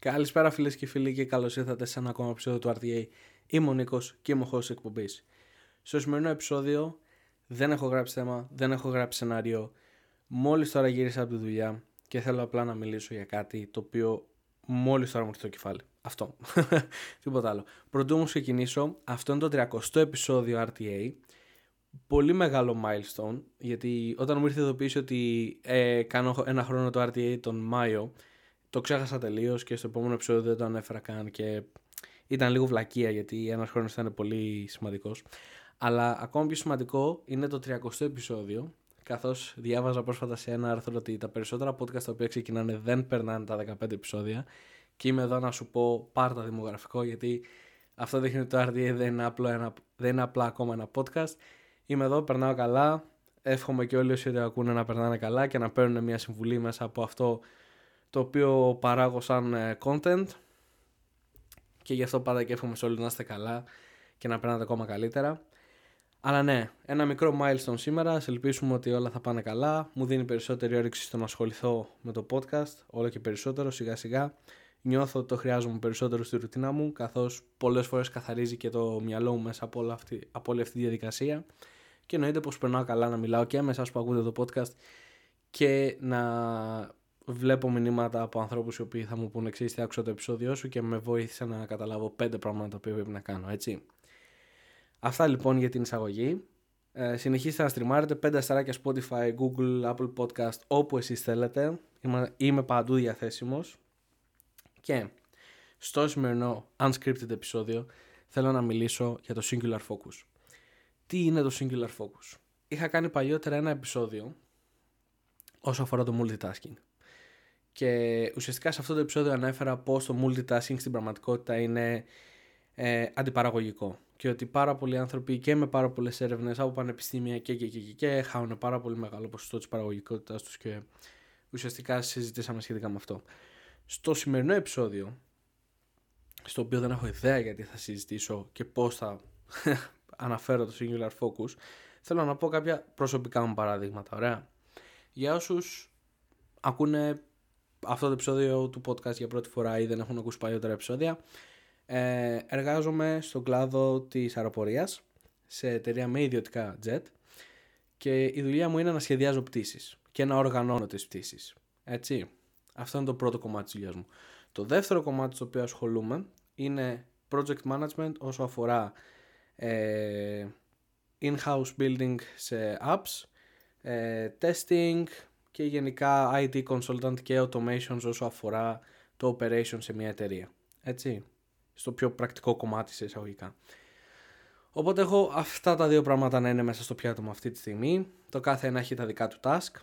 Καλησπέρα φίλες και φίλοι και καλώς ήρθατε σε ένα ακόμα επεισόδιο του RTA. Είμαι ο Νίκος και είμαι ο χώρο εκπομπής. Στο σημερινό επεισόδιο δεν έχω γράψει θέμα, δεν έχω γράψει σενάριο. Μόλις τώρα γύρισα από τη δουλειά και θέλω απλά να μιλήσω για κάτι το οποίο μόλις τώρα μου ήρθε το κεφάλι. Αυτό. Τίποτα άλλο. Πρωτού όμως ξεκινήσω, αυτό είναι το 30ο επεισόδιο RTA. Πολύ μεγάλο milestone, γιατί όταν μου ήρθε ειδοποίηση ότι ε, κάνω ένα χρόνο το RTA τον Μάιο, το ξέχασα τελείως και στο επόμενο επεισόδιο δεν το ανέφερα καν και ήταν λίγο βλακεία γιατί ένας χρόνος ήταν πολύ σημαντικός. Αλλά ακόμα πιο σημαντικό είναι το 30ο επεισόδιο. Καθώς διάβαζα πρόσφατα σε ένα άρθρο ότι τα περισσότερα podcast τα οποία ξεκινάνε δεν περνάνε τα 15 επεισόδια. Και είμαι εδώ να σου πω πάρτα δημογραφικό γιατί αυτό δείχνει ότι το RDA δεν είναι, απλό ένα, δεν είναι απλά ακόμα ένα podcast. Είμαι εδώ, περνάω καλά. Εύχομαι και όλοι όσοι το ακούνε να περνάνε καλά και να παίρνουν μια συμβουλή μέσα από αυτό το οποίο παράγω σαν ε, content και γι' αυτό πάντα και εύχομαι σε όλοι να είστε καλά και να περνάτε ακόμα καλύτερα. Αλλά ναι, ένα μικρό milestone σήμερα, σε ελπίσουμε ότι όλα θα πάνε καλά. Μου δίνει περισσότερη όρεξη στο να ασχοληθώ με το podcast, όλο και περισσότερο σιγά σιγά. Νιώθω ότι το χρειάζομαι περισσότερο στη ρουτίνα μου, καθώς πολλές φορές καθαρίζει και το μυαλό μου μέσα από, αυτή, από όλη αυτή τη διαδικασία. Και εννοείται πως περνάω καλά να μιλάω και με εσάς που ακούτε το podcast και να βλέπω μηνύματα από ανθρώπους οι οποίοι θα μου πούνε εξή τι άκουσα το επεισόδιό σου και με βοήθησε να καταλάβω πέντε πράγματα που πρέπει να κάνω, έτσι. Αυτά λοιπόν για την εισαγωγή. Ε, συνεχίστε να στριμάρετε πέντε αστεράκια Spotify, Google, Apple Podcast, όπου εσείς θέλετε. Είμαι, είμαι παντού διαθέσιμος. Και στο σημερινό unscripted επεισόδιο θέλω να μιλήσω για το Singular Focus. Τι είναι το Singular Focus; Είχα κάνει παλιότερα ένα επεισόδιο όσο αφορά το multitasking. Και ουσιαστικά σε αυτό το επεισόδιο ανέφερα πως το multitasking στην πραγματικότητα είναι ε, αντιπαραγωγικό. Και ότι πάρα πολλοί άνθρωποι και με πάρα πολλές έρευνες από πανεπιστήμια και, και, και, και, και χάουν πάρα πολύ μεγάλο ποσοστό της παραγωγικότητάς τους και ουσιαστικά συζητήσαμε σχετικά με αυτό. Στο σημερινό επεισόδιο, στο οποίο δεν έχω ιδέα γιατί θα συζητήσω και πώς θα αναφέρω το singular focus, θέλω να πω κάποια προσωπικά μου παραδείγματα. Ωραία. Για όσους ακούνε αυτό το επεισόδιο του podcast για πρώτη φορά ή δεν έχουν ακούσει παλιότερα επεισόδια, ε, εργάζομαι στον κλάδο της αεροπορίας σε εταιρεία με ιδιωτικά jet και η δουλειά μου είναι να σχεδιάζω πτήσεις και να οργανώνω τις πτήσεις. Έτσι, αυτό είναι το πρώτο κομμάτι της δουλειάς μου. Το δεύτερο κομμάτι στο οποίο ασχολούμαι είναι project management όσο αφορά ε, in-house building σε apps, ε, testing, και γενικά IT consultant και automations όσο αφορά το operation σε μια εταιρεία. Έτσι, στο πιο πρακτικό κομμάτι σε εισαγωγικά. Οπότε έχω αυτά τα δύο πράγματα να είναι μέσα στο πιάτο μου αυτή τη στιγμή. Το κάθε ένα έχει τα δικά του task.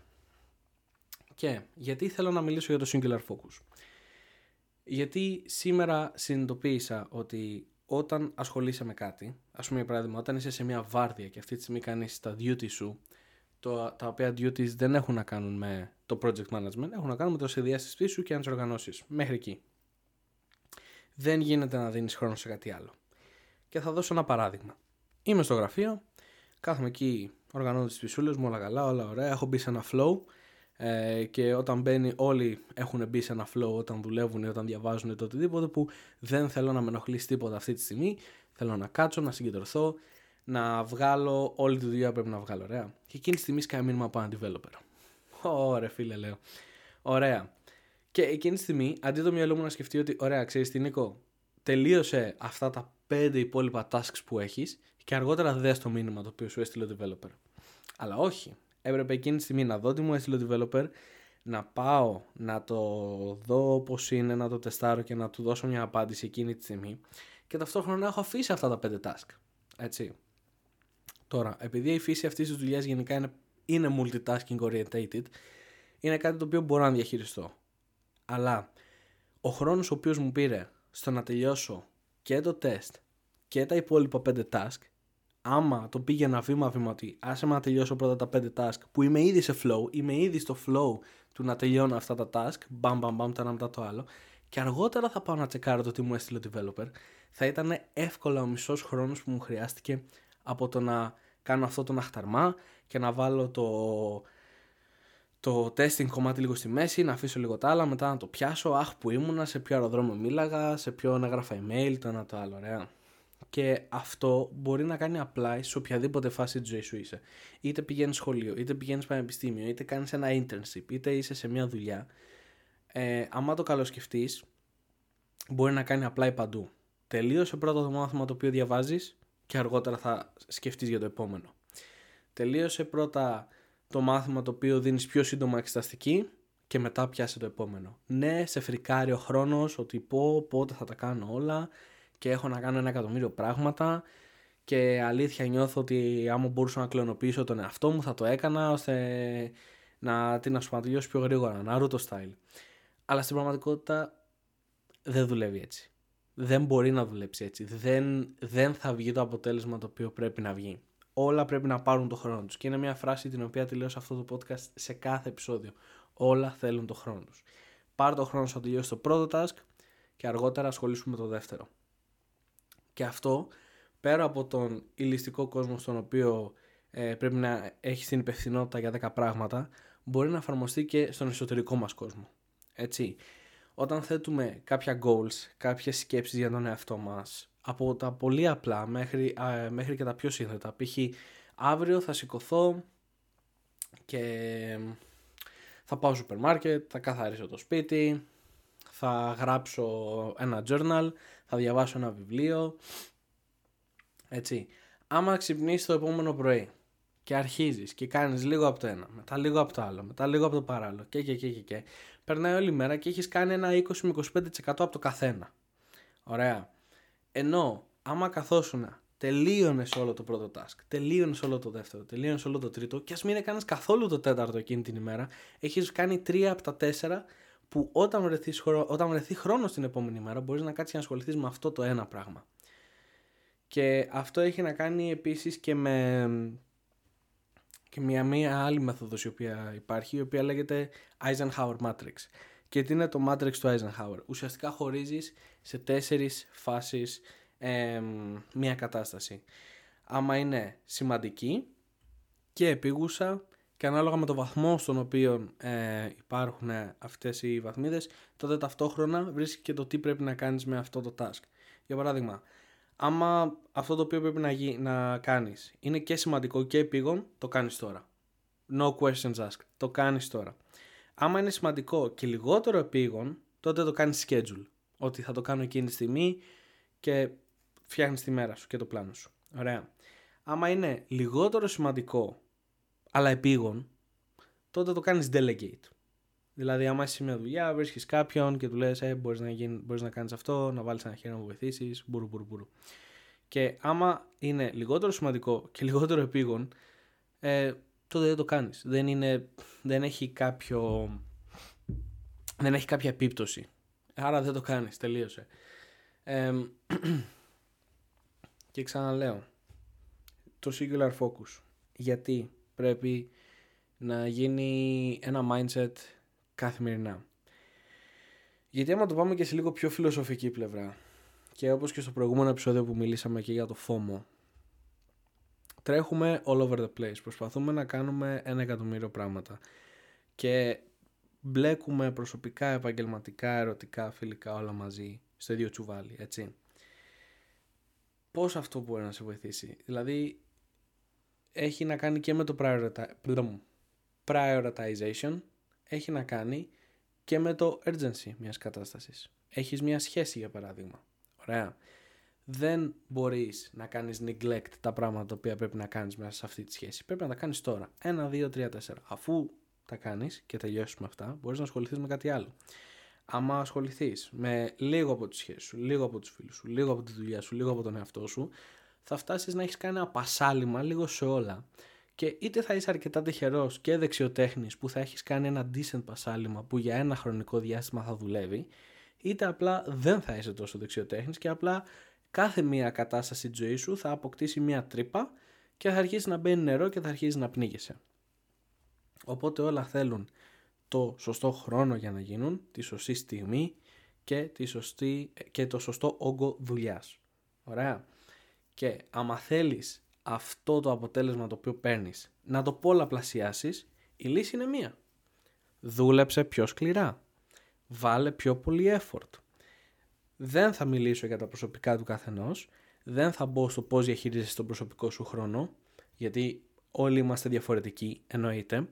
Και γιατί θέλω να μιλήσω για το Singular Focus. Γιατί σήμερα συνειδητοποίησα ότι όταν ασχολείσαι με κάτι, ας πούμε για παράδειγμα όταν είσαι σε μια βάρδια και αυτή τη στιγμή κάνεις τα duty σου το, τα οποία duties δεν έχουν να κάνουν με το project management, έχουν να κάνουν με το σχεδιάσεις τη σου και αν τις οργανώσεις. Μέχρι εκεί. Δεν γίνεται να δίνεις χρόνο σε κάτι άλλο. Και θα δώσω ένα παράδειγμα. Είμαι στο γραφείο, κάθομαι εκεί, οργανώνω τις πισούλε μου, όλα καλά, όλα ωραία. Έχω μπει σε ένα flow ε, και όταν μπαίνει, όλοι έχουν μπει σε ένα flow όταν δουλεύουν ή όταν διαβάζουν ή το οτιδήποτε που δεν θέλω να με ενοχλήσει τίποτα αυτή τη στιγμή. Θέλω να κάτσω, να συγκεντρωθώ, να βγάλω όλη τη δουλειά που πρέπει να βγάλω. Ωραία. Και εκείνη τη στιγμή σκάει μήνυμα από ένα developer. Ωραία, φίλε, λέω. Ωραία. Και εκείνη τη στιγμή, αντί το μυαλό μου να σκεφτεί ότι, ωραία, ξέρεις τι, Νίκο, τελείωσε αυτά τα πέντε υπόλοιπα tasks που έχεις και αργότερα δες το μήνυμα το οποίο σου έστειλε ο developer. Αλλά όχι. Έπρεπε εκείνη τη στιγμή να δω τι μου έστειλε ο developer, να πάω να το δω όπω είναι, να το τεστάρω και να του δώσω μια απάντηση εκείνη τη στιγμή και ταυτόχρονα να έχω αφήσει αυτά τα πέντε task. Έτσι. Τώρα, επειδή η φύση αυτής της δουλειάς γενικά είναι, είναι multitasking orientated, είναι κάτι το οποίο μπορώ να διαχειριστώ. Αλλά ο χρόνος ο οποίος μου πήρε στο να τελειώσω και το τεστ και τα υπόλοιπα 5 task, άμα το πήγαινα βήμα-βήμα ότι άσε με να τελειώσω πρώτα τα 5 task που είμαι ήδη σε flow, είμαι ήδη στο flow του να τελειώνω αυτά τα task, μπαμ μπαμ μπαμ το ένα μετά το άλλο, και αργότερα θα πάω να τσεκάρω το τι μου έστειλε ο developer, θα ήταν εύκολα ο μισός χρόνος που μου χρειάστηκε από το να κάνω αυτό το αχταρμά και να βάλω το, το testing κομμάτι λίγο στη μέση, να αφήσω λίγο τα άλλα, μετά να το πιάσω. Αχ, που ήμουνα, σε ποιο αεροδρόμιο μίλαγα, σε ποιον έγραφα email, το ένα το άλλο. Ωραία. Και αυτό μπορεί να κάνει apply σε οποιαδήποτε φάση της ζωής σου είσαι. Είτε πηγαίνεις σχολείο, είτε πηγαίνεις πανεπιστήμιο, είτε κάνεις ένα internship, είτε είσαι σε μια δουλειά. Ε, άμα το καλοσκεφτείς, μπορεί να κάνει apply παντού. Τελείωσε πρώτα το μάθημα το οποίο διαβάζεις και αργότερα θα σκεφτείς για το επόμενο. Τελείωσε πρώτα το μάθημα το οποίο δίνεις πιο σύντομα εξεταστική και μετά πιάσε το επόμενο. Ναι, σε φρικάρει ο χρόνος ότι πω πότε θα τα κάνω όλα και έχω να κάνω ένα εκατομμύριο πράγματα και αλήθεια νιώθω ότι άμα μπορούσα να κλωνοποιήσω τον εαυτό μου θα το έκανα ώστε να την ασφαλτιώσω πιο γρήγορα, να ρούτο style. Αλλά στην πραγματικότητα δεν δουλεύει έτσι. Δεν μπορεί να δουλέψει έτσι. Δεν, δεν θα βγει το αποτέλεσμα το οποίο πρέπει να βγει. Όλα πρέπει να πάρουν το χρόνο τους. Και είναι μια φράση την οποία τη λέω σε αυτό το podcast σε κάθε επεισόδιο. Όλα θέλουν το χρόνο τους. Πάρ το χρόνο σου να τελειώσει το πρώτο task και αργότερα ασχολήσου με το δεύτερο. Και αυτό πέρα από τον ηλιστικό κόσμο στον οποίο ε, πρέπει να έχεις την υπευθυνότητα για 10 πράγματα, μπορεί να εφαρμοστεί και στον εσωτερικό μας κόσμο. Έτσι, όταν θέτουμε κάποια goals, κάποιες σκέψεις για τον εαυτό μας, από τα πολύ απλά μέχρι, μέχρι και τα πιο σύνθετα, π.χ. αύριο θα σηκωθώ και θα πάω στο σούπερ μάρκετ, θα καθαρίσω το σπίτι, θα γράψω ένα journal, θα διαβάσω ένα βιβλίο, έτσι. Άμα ξυπνήσει το επόμενο πρωί και αρχίζεις και κάνεις λίγο από το ένα, μετά λίγο από το άλλο, μετά λίγο από το παράλληλο και και και και, και περνάει όλη η μέρα και έχεις κάνει ένα 20 με 25% από το καθένα. Ωραία. Ενώ άμα καθόσουν τελείωνες όλο το πρώτο task, τελείωνες όλο το δεύτερο, τελείωνες όλο το τρίτο και ας μην έκανες καθόλου το τέταρτο εκείνη την ημέρα, έχεις κάνει τρία από τα τέσσερα που όταν βρεθείς, όταν βρεθεί χρόνος την επόμενη μέρα μπορείς να κάτσεις να ασχοληθείς με αυτό το ένα πράγμα. Και αυτό έχει να κάνει επίσης και με και μια, μια άλλη μέθοδος η οποία υπάρχει, η οποία λέγεται Eisenhower Matrix. Και τι είναι το Matrix του Eisenhower; Ουσιαστικά χωρίζεις σε τέσσερις φάσεις μια κατάσταση. Άμα είναι σημαντική και επίγουσα και ανάλογα με το βαθμό στον οποίο ε, υπάρχουν αυτές οι βαθμίδες, τότε ταυτόχρονα βρίσκει και το τι πρέπει να κάνεις με αυτό το task. Για παράδειγμα, άμα αυτό το οποίο πρέπει να, γι... να κάνεις είναι και σημαντικό και επίγον, το κάνεις τώρα. No questions asked. Το κάνεις τώρα. Άμα είναι σημαντικό και λιγότερο επίγον, τότε το κάνεις schedule. Ότι θα το κάνω εκείνη τη στιγμή και φτιάχνεις τη μέρα σου και το πλάνο σου. Ωραία. Άμα είναι λιγότερο σημαντικό αλλά επίγον, τότε το κάνεις delegate. Δηλαδή, άμα είσαι σε μια δουλειά, βρίσκεις κάποιον και του λες: ε, Μπορείς να, γίνει, μπορείς να κάνεις αυτό, να βάλεις ένα χέρι να μου βοηθήσεις, μπουρου, μπουρου, μπουρου. Και άμα είναι λιγότερο σημαντικό και λιγότερο επίγον, ε, τότε δεν το κάνεις. Δεν, δεν έχει κάποιο. Δεν έχει κάποια επίπτωση. Άρα δεν το κάνεις. Τελείωσε. Ε, και ξαναλέω. Το singular focus. Γιατί πρέπει να γίνει ένα mindset καθημερινά. Γιατί άμα το πάμε και σε λίγο πιο φιλοσοφική πλευρά και όπως και στο προηγούμενο επεισόδιο που μιλήσαμε και για το FOMO τρέχουμε all over the place, προσπαθούμε να κάνουμε ένα εκατομμύριο πράγματα και μπλέκουμε προσωπικά, επαγγελματικά, ερωτικά, φιλικά όλα μαζί στο ίδιο τσουβάλι, έτσι. Πώς αυτό μπορεί να σε βοηθήσει, δηλαδή έχει να κάνει και με το prioritization έχει να κάνει και με το urgency μιας κατάστασης. Έχεις μια σχέση για παράδειγμα. Ωραία. Δεν μπορείς να κάνεις neglect τα πράγματα τα οποία πρέπει να κάνεις μέσα σε αυτή τη σχέση. Πρέπει να τα κάνεις τώρα. Ένα, δύο, τρία, τέσσερα. Αφού τα κάνεις και τελειώσεις με αυτά, μπορείς να ασχοληθείς με κάτι άλλο. Άμα ασχοληθείς με λίγο από τη σχέση σου, λίγο από τους φίλους σου, λίγο από τη δουλειά σου, λίγο από τον εαυτό σου, θα φτάσεις να έχεις κάνει ένα πασάλιμα λίγο σε όλα και είτε θα είσαι αρκετά τυχερός και δεξιοτέχνης που θα έχεις κάνει ένα decent πασάλιμα που για ένα χρονικό διάστημα θα δουλεύει, είτε απλά δεν θα είσαι τόσο δεξιοτέχνης και απλά κάθε μία κατάσταση της ζωής σου θα αποκτήσει μία τρύπα και θα αρχίσει να μπαίνει νερό και θα αρχίσει να πνίγεσαι. Οπότε όλα θέλουν το σωστό χρόνο για να γίνουν, τη σωστή στιγμή και, τη σωστή, και το σωστό όγκο δουλειάς. Ωραία. Και άμα θέλεις αυτό το αποτέλεσμα το οποίο παίρνεις να το πολλαπλασιάσεις, η λύση είναι μία. Δούλεψε πιο σκληρά. Βάλε πιο πολύ effort. Δεν θα μιλήσω για τα προσωπικά του καθενός. Δεν θα μπω στο πώς διαχειρίζεσαι τον προσωπικό σου χρόνο. Γιατί όλοι είμαστε διαφορετικοί, εννοείται.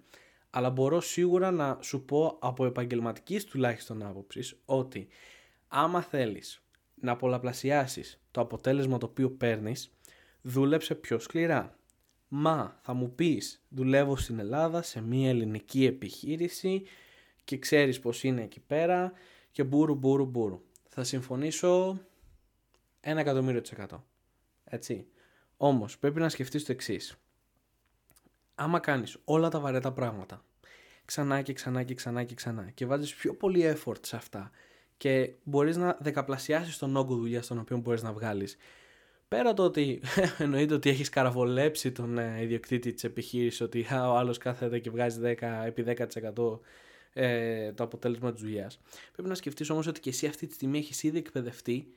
Αλλά μπορώ σίγουρα να σου πω από επαγγελματικής τουλάχιστον άποψης ότι άμα θέλεις να πολλαπλασιάσεις το αποτέλεσμα το οποίο παίρνεις, δούλεψε πιο σκληρά. Μα θα μου πεις δουλεύω στην Ελλάδα σε μια ελληνική επιχείρηση και ξέρεις πως είναι εκεί πέρα και μπούρου μπούρου μπούρου. Θα συμφωνήσω ένα εκατομμύριο της εκατό. Έτσι. Όμως πρέπει να σκεφτείς το εξής. Άμα κάνεις όλα τα βαρετά πράγματα ξανά και ξανά και ξανά και ξανά και βάζεις πιο πολύ effort σε αυτά και μπορείς να δεκαπλασιάσεις τον όγκο δουλειάς στον οποίο μπορείς να βγάλεις πέρα το ότι εννοείται ότι έχεις καραβολέψει τον ε, ιδιοκτήτη της επιχείρησης ότι α, ο άλλος κάθεται και βγάζει 10 επί 10% ε, το αποτέλεσμα της δουλειάς. Πρέπει να σκεφτείς όμως ότι και εσύ αυτή τη στιγμή έχεις ήδη εκπαιδευτεί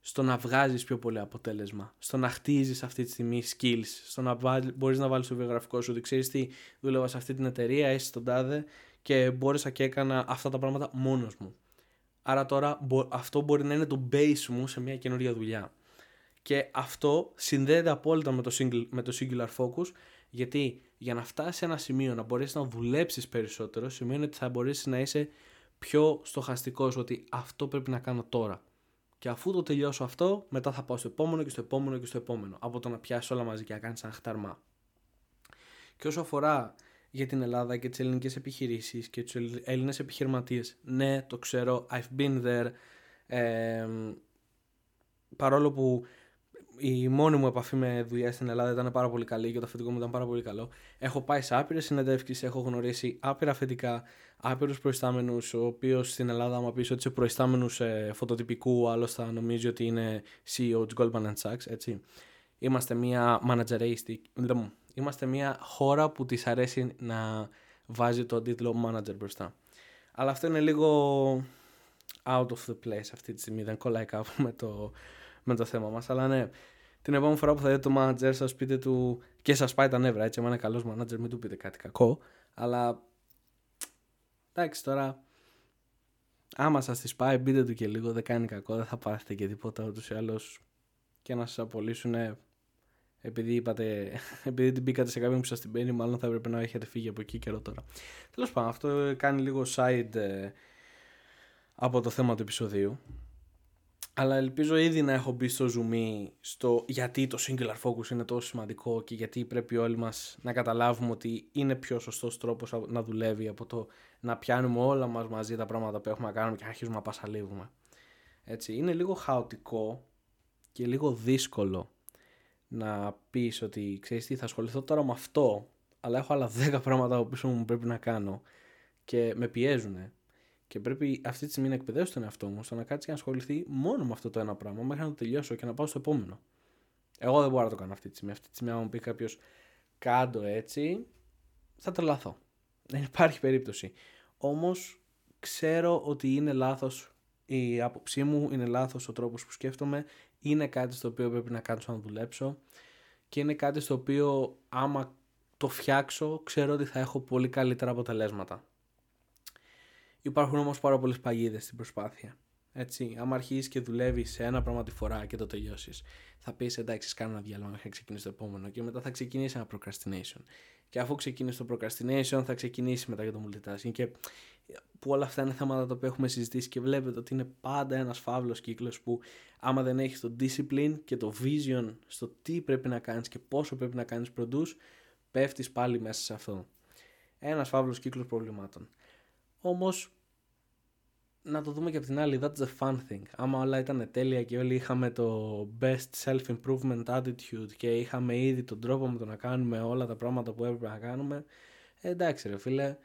στο να βγάζεις πιο πολύ αποτέλεσμα, στο να χτίζεις αυτή τη στιγμή skills, στο να βάλει, μπορείς να βάλεις το βιογραφικό σου, ότι ξέρεις τι, δούλευα σε αυτή την εταιρεία, είσαι στον τάδε και μπόρεσα και έκανα αυτά τα πράγματα μόνος μου. Άρα τώρα αυτό μπορεί να είναι το base μου σε μια καινούργια δουλειά. Και αυτό συνδέεται απόλυτα με το, single, με το singular focus, γιατί για να φτάσεις σε ένα σημείο να μπορέσεις να δουλέψεις περισσότερο, σημαίνει ότι θα μπορέσεις να είσαι πιο στοχαστικός ότι αυτό πρέπει να κάνω τώρα. Και αφού το τελειώσω αυτό, μετά θα πάω στο επόμενο και στο επόμενο και στο επόμενο. Από το να πιάσεις όλα μαζί και να κάνεις ένα χταρμά. Και όσο αφορά για την Ελλάδα και τις ελληνικές επιχειρήσεις και τους Έλληνες επιχειρηματίες, ναι, το ξέρω, I've been there. Ε, παρόλο που η μόνη μου επαφή με δουλειά στην Ελλάδα ήταν πάρα πολύ καλή και το αφεντικό μου ήταν πάρα πολύ καλό. Έχω πάει σε άπειρες συνεντεύξεις, έχω γνωρίσει άπειρα αφεντικά, άπειρους προϊστάμενους, ο οποίος στην Ελλάδα, άμα πεις ότι είσαι προϊστάμενου ε, φωτοτυπικού, άλλο θα νομίζει ότι είναι CEO της Goldman Sachs, έτσι. Είμαστε μια manageristic, είμαστε μια χώρα που της αρέσει να βάζει το τίτλο manager μπροστά. Αλλά αυτό είναι λίγο out of the place αυτή τη στιγμή, δεν κολλάει κάπου με το, με το θέμα μας. Αλλά ναι, την επόμενη φορά που θα δείτε το manager σας πείτε του και σας πάει τα νεύρα έτσι, άμα είναι καλός manager μην του πείτε κάτι κακό. Αλλά εντάξει τώρα άμα σας τη πάει μπείτε του και λίγο δεν κάνει κακό, δεν θα πάθετε και τίποτα ούτως ή άλλως και να σας απολύσουν επειδή, είπατε, επειδή την μπήκατε σε κάποιον που σας την παίρνει, μάλλον θα έπρεπε να έχετε φύγει από εκεί καιρό τώρα. Τέλος πάντων, αυτό κάνει λίγο side ε, από το θέμα του επεισοδίου αλλά ελπίζω ήδη να έχω μπει στο zoom στο γιατί το singular focus είναι τόσο σημαντικό και γιατί πρέπει όλοι μας να καταλάβουμε ότι είναι πιο σωστός τρόπος να δουλεύει από το να πιάνουμε όλα μας μαζί τα πράγματα που έχουμε να κάνουμε και να αρχίζουμε να πασαλίβουμε. Έτσι, είναι λίγο χαοτικό και λίγο δύσκολο να πεις ότι ξέρεις τι θα ασχοληθώ τώρα με αυτό αλλά έχω άλλα 10 πράγματα που πίσω μου πρέπει να κάνω και με πιέζουν και πρέπει αυτή τη στιγμή να εκπαιδεύσω τον εαυτό μου στο να κάτσει και να ασχοληθεί μόνο με αυτό το ένα πράγμα μέχρι να το τελειώσω και να πάω στο επόμενο. Εγώ δεν μπορώ να το κάνω αυτή τη στιγμή. Αυτή τη στιγμή, αν μου πει κάποιος κάντο έτσι, θα τρελαθώ. Δεν υπάρχει περίπτωση. Όμως ξέρω ότι είναι λάθος η άποψή μου, είναι λάθος ο τρόπος που σκέφτομαι, είναι κάτι στο οποίο πρέπει να κάτσω να δουλέψω και είναι κάτι στο οποίο άμα το φτιάξω ξέρω ότι θα έχω πολύ καλύτερα αποτελέσματα. Υπάρχουν όμως πάρα πολλές παγίδες στην προσπάθεια. Έτσι, άμα αρχίσεις και δουλεύεις σε ένα πράγμα τη φορά και το τελειώσεις, θα πεις εντάξει, κάνω ένα διάλογο μέχρι να ξεκινήσει το επόμενο και μετά θα ξεκινήσει ένα procrastination. Και αφού ξεκινήσει το procrastination, θα ξεκινήσει μετά για το multitasking. Και που όλα αυτά είναι θέματα τα οποία έχουμε συζητήσει και βλέπετε ότι είναι πάντα ένας φαύλος κύκλος που άμα δεν έχεις το discipline και το vision στο τι πρέπει να κάνεις και πόσο πρέπει να κάνεις produce, πέφτεις πάλι μέσα σε αυτό. Ένας φαύλος κύκλος προβλημάτων. Όμως να το δούμε και από την άλλη, that's the fun thing. Άμα όλα ήταν τέλεια και όλοι είχαμε το best self-improvement attitude και είχαμε ήδη τον τρόπο με το να κάνουμε όλα τα πράγματα που έπρεπε να κάνουμε, ε, εντάξει ρε φίλε,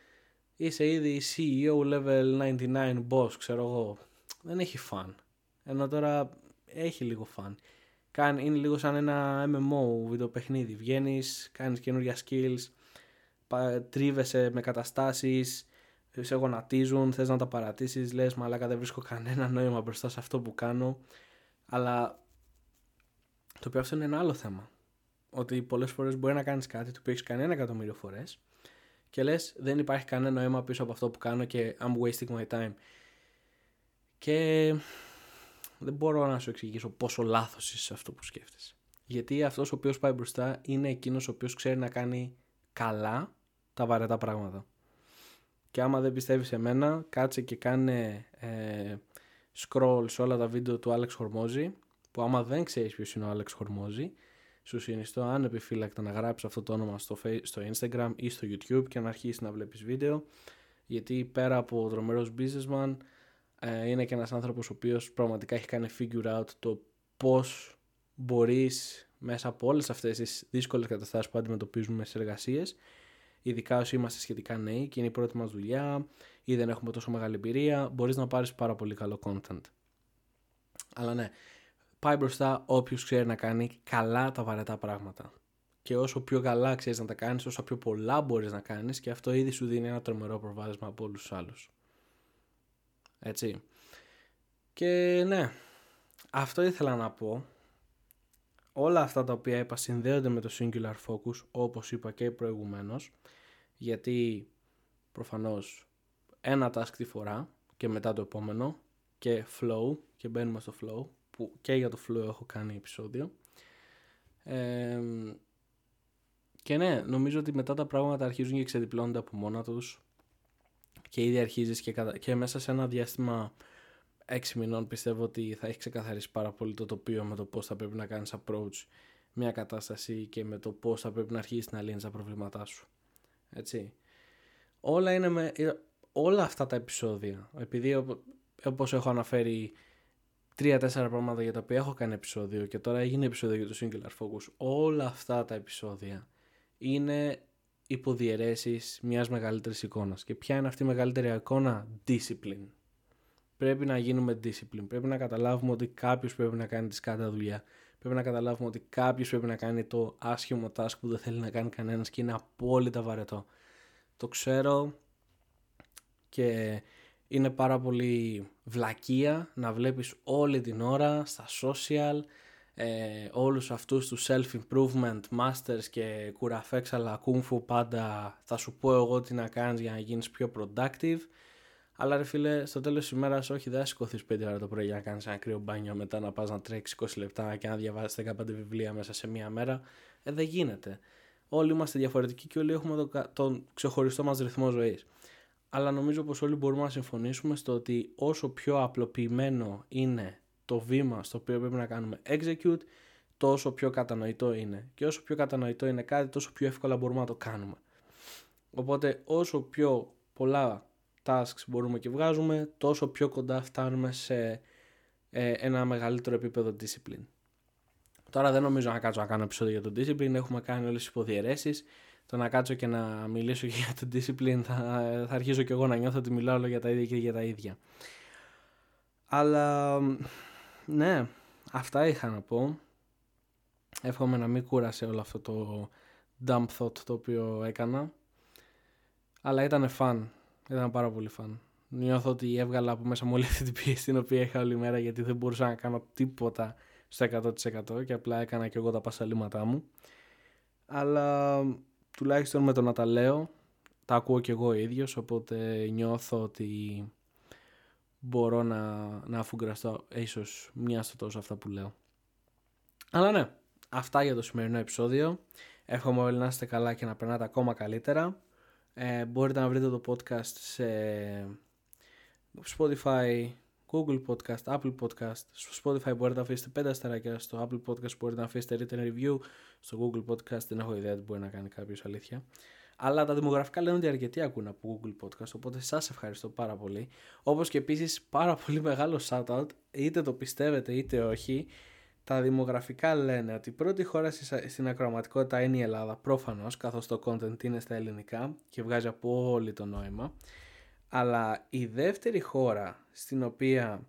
είσαι ήδη CEO level 99 boss, ξέρω εγώ. Δεν έχει fun. Ενώ τώρα έχει λίγο fun. Είναι λίγο σαν ένα MMO βιντεοπαιχνίδι. Βγαίνεις, κάνεις καινούργια skills, τρίβεσαι με καταστάσεις, σε γονατίζουν, θες να τα παρατήσεις, λες μαλάκα δεν βρίσκω κανένα νόημα μπροστά σε αυτό που κάνω, αλλά το οποίο αυτό είναι ένα άλλο θέμα. Ότι πολλές φορές μπορεί να κάνεις κάτι το οποίο έχεις κάνει ένα εκατομμύριο φορές Και λες δεν υπάρχει κανένα νόημα πίσω από αυτό που κάνω και I'm wasting my time. Και δεν μπορώ να σου εξηγήσω πόσο λάθος είσαι σε αυτό που σκέφτεσαι. Γιατί αυτός ο οποίος πάει μπροστά είναι εκείνος ο οποίος ξέρει να κάνει καλά τα βαρετά πράγματα. Και άμα δεν πιστεύεις σε μένα, κάτσε και κάνε ε, scroll σε όλα τα βίντεο του Άλεξ Χορμόζη, που άμα δεν ξέρεις ποιος είναι ο Άλεξ Χορμόζη, σου συνιστώ ανεπιφύλακτα να γράψεις αυτό το όνομα στο, στο Instagram ή στο YouTube και να αρχίσεις να βλέπεις βίντεο, γιατί πέρα από ο δρομερός businessman, ε, είναι και ένας άνθρωπος ο οποίος πραγματικά έχει κάνει figure out το πώς μπορείς μέσα από όλες αυτές τις δύσκολες καταστάσεις που αντιμετωπίζουμε σε εργασίες ειδικά όσοι είμαστε σχετικά νέοι και είναι η πρώτη μας δουλειά ή δεν έχουμε τόσο μεγάλη εμπειρία, μπορείς να πάρεις πάρα πολύ καλό content. Αλλά ναι, πάει μπροστά όποιος ξέρει να κάνει καλά τα βαρετά πράγματα. Και όσο πιο καλά ξέρεις να τα κάνεις, όσο πιο πολλά μπορείς να κάνεις και αυτό ήδη σου δίνει ένα τρομερό προβάδισμα από όλους τους άλλους. Έτσι. Και ναι, αυτό ήθελα να πω. Όλα αυτά τα οποία είπα συνδέονται με το Singular Focus όπως είπα και προηγουμένως γιατί προφανώς ένα task τη φορά και μετά το επόμενο και flow και μπαίνουμε στο flow που και για το flow έχω κάνει επεισόδιο. Και ναι νομίζω ότι μετά τα πράγματα αρχίζουν και ξεδιπλώνονται από μόνα τους και ήδη αρχίζεις και, και μέσα σε ένα διάστημα έξι μηνών πιστεύω ότι θα έχει ξεκαθαρίσει πάρα πολύ το τοπίο με το πώς θα πρέπει να κάνεις approach μια κατάσταση και με το πώς θα πρέπει να αρχίσεις να λύνεις τα προβλήματά σου. Έτσι. Όλα είναι με... Ε, όλα αυτά τα επεισόδια, επειδή όπως έχω αναφέρει τρία-τέσσερα πράγματα για τα οποία έχω κάνει επεισόδιο και τώρα έγινε επεισόδιο για το Singular Focus, όλα αυτά τα επεισόδια είναι υποδιαιρέσεις μιας μεγαλύτερης εικόνας. Και ποια είναι αυτή η μεγαλύτερη εικόνα; Discipline πρέπει να γίνουμε discipline. Πρέπει να καταλάβουμε ότι κάποιος πρέπει να κάνει τη σκάτα δουλειά. Πρέπει να καταλάβουμε ότι κάποιος πρέπει να κάνει το άσχημο task που δεν θέλει να κάνει κανένας και είναι απόλυτα βαρετό. Το ξέρω και είναι πάρα πολύ βλακεία να βλέπεις όλη την ώρα στα social ε, όλους αυτούς τους self-improvement masters και κουραφέξαλα κούμφου πάντα θα σου πω εγώ τι να κάνεις για να γίνεις πιο productive αλλά ρε φίλε, στο τέλος της ημέρας, όχι, δεν θα σηκωθείς 5 ώρα το πρωί για να κάνεις ένα κρύο μπάνιο, μετά να πας να τρέξεις 20 λεπτά και να διαβάσεις 15 βιβλία μέσα σε μία μέρα. Ε, δεν γίνεται. Όλοι είμαστε διαφορετικοί και όλοι έχουμε τον, τον ξεχωριστό μας ρυθμό ζωής. Αλλά νομίζω πως όλοι μπορούμε να συμφωνήσουμε στο ότι όσο πιο απλοποιημένο είναι το βήμα στο οποίο πρέπει να κάνουμε execute, τόσο πιο κατανοητό είναι. Και όσο πιο κατανοητό είναι κάτι, τόσο πιο εύκολα μπορούμε να το κάνουμε. Οπότε όσο πιο πολλά tasks μπορούμε και βγάζουμε, τόσο πιο κοντά φτάνουμε σε ε, ένα μεγαλύτερο επίπεδο discipline. Τώρα δεν νομίζω να κάτσω να κάνω επεισόδιο για το discipline, έχουμε κάνει όλες τις υποδιαιρέσεις. Το να κάτσω και να μιλήσω για το discipline θα, θα αρχίσω και εγώ να νιώθω ότι μιλάω όλο για τα ίδια και για τα ίδια. Αλλά ναι, αυτά είχα να πω. Εύχομαι να μην κούρασε όλο αυτό το dump thought το οποίο έκανα. Αλλά ήταν fun. Ήταν πάρα πολύ φαν. Νιώθω ότι έβγαλα από μέσα μου όλη αυτή την πίεση την οποία είχα όλη μέρα γιατί δεν μπορούσα να κάνω τίποτα στο 100% και απλά έκανα και εγώ τα πασαλήματά μου. Αλλά τουλάχιστον με το να τα λέω τα ακούω και εγώ ίδιος οπότε νιώθω ότι μπορώ να, να αφουγκραστώ ίσως μια στο τόσο αυτά που λέω. Αλλά ναι, αυτά για το σημερινό επεισόδιο. Εύχομαι όλοι να είστε καλά και να περνάτε ακόμα καλύτερα. Ε, μπορείτε να βρείτε το podcast σε Spotify, Google Podcast, Apple Podcast. Στο Spotify μπορείτε να αφήσετε 5 αστεράκια, στο Apple Podcast μπορείτε να αφήσετε written review, στο Google Podcast δεν έχω ιδέα τι μπορεί να κάνει κάποιος αλήθεια. Αλλά τα δημογραφικά λένε ότι αρκετοί ακούν από Google Podcast, οπότε σας ευχαριστώ πάρα πολύ. Όπως και επίσης πάρα πολύ μεγάλο shoutout, είτε το πιστεύετε είτε όχι, τα δημογραφικά λένε ότι η πρώτη χώρα στην ακροαματικότητα είναι η Ελλάδα, προφανώς, καθώς το content είναι στα ελληνικά και βγάζει από όλη το νόημα. Αλλά η δεύτερη χώρα στην οποία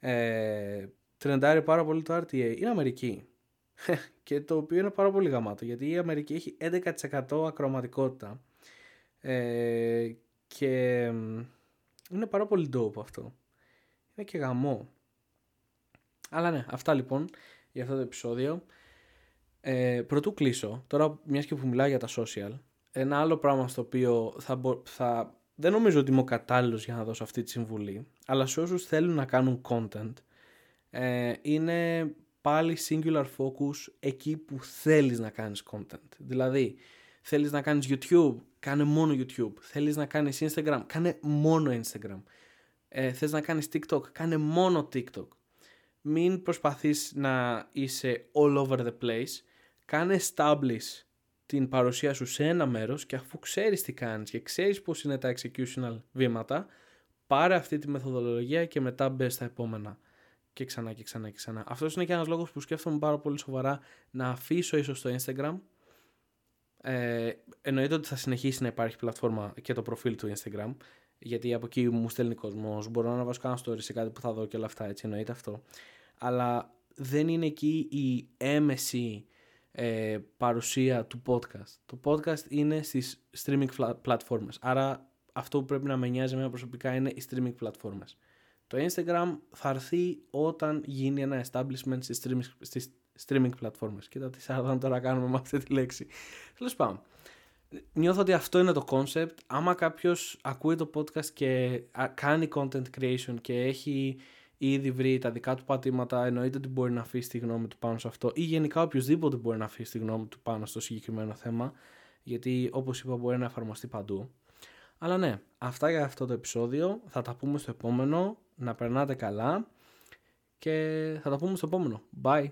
ε, τρεντάρει πάρα πολύ το RTA είναι η Αμερική. και το οποίο είναι πάρα πολύ γαμάτο γιατί η Αμερική έχει 11% ακροαματικότητα. Ε, και είναι πάρα πολύ dope αυτό. Είναι και γαμό. Αλλά ναι, αυτά λοιπόν για αυτό το επεισόδιο. Ε, πρωτού κλείσω, τώρα μιας και που μιλάω για τα social, ένα άλλο πράγμα στο οποίο θα, θα... δεν νομίζω ότι είμαι ο κατάλληλος για να δώσω αυτή τη συμβουλή, αλλά σε όσους θέλουν να κάνουν content, ε, είναι πάλι singular focus εκεί που θέλεις να κάνεις content. Δηλαδή, θέλεις να κάνεις YouTube, κάνε μόνο YouTube. Θέλεις να κάνεις Instagram, κάνε μόνο Instagram. Ε, θες να κάνεις TikTok, κάνε μόνο TikTok. Μην προσπαθείς να είσαι all over the place. Κάνε establish την παρουσία σου σε ένα μέρος και αφού ξέρεις τι κάνεις και ξέρεις πώς είναι τα executional βήματα, πάρε αυτή τη μεθοδολογία και μετά μπε στα επόμενα και ξανά και ξανά και ξανά. Αυτός είναι και ένας λόγος που σκέφτομαι πάρα πολύ σοβαρά να αφήσω ίσως το Instagram. Ε, εννοείται ότι θα συνεχίσει να υπάρχει πλατφόρμα και το προφίλ του Instagram γιατί από εκεί μου στέλνει κόσμος. Μπορώ να αναβάσω κάνα story σε κάτι που θα δω και όλα αυτά, έτσι εννοείται αυτό. Αλλά δεν είναι εκεί η έμεση ε, παρουσία του podcast. Το podcast είναι στις streaming platforms. Άρα αυτό που πρέπει να με νοιάζει εμένα προσωπικά είναι οι streaming platforms. Το Instagram θα έρθει όταν γίνει ένα establishment στις streaming, στις streaming platforms. Κοίτα τι σάρδαν τώρα κάνουμε με αυτή τη λέξη. Τέλος πάντων. Νιώθω ότι αυτό είναι το concept. Άμα κάποιος ακούει το podcast και κάνει content creation και έχει ήδη βρει τα δικά του πατήματα, εννοείται ότι μπορεί να αφήσει τη γνώμη του πάνω σε αυτό ή γενικά οποιοδήποτε μπορεί να αφήσει τη γνώμη του πάνω στο συγκεκριμένο θέμα γιατί όπως είπα μπορεί να εφαρμοστεί παντού. Αλλά ναι, αυτά για αυτό το επεισόδιο. Θα τα πούμε στο επόμενο. Να περνάτε καλά και θα τα πούμε στο επόμενο. Bye!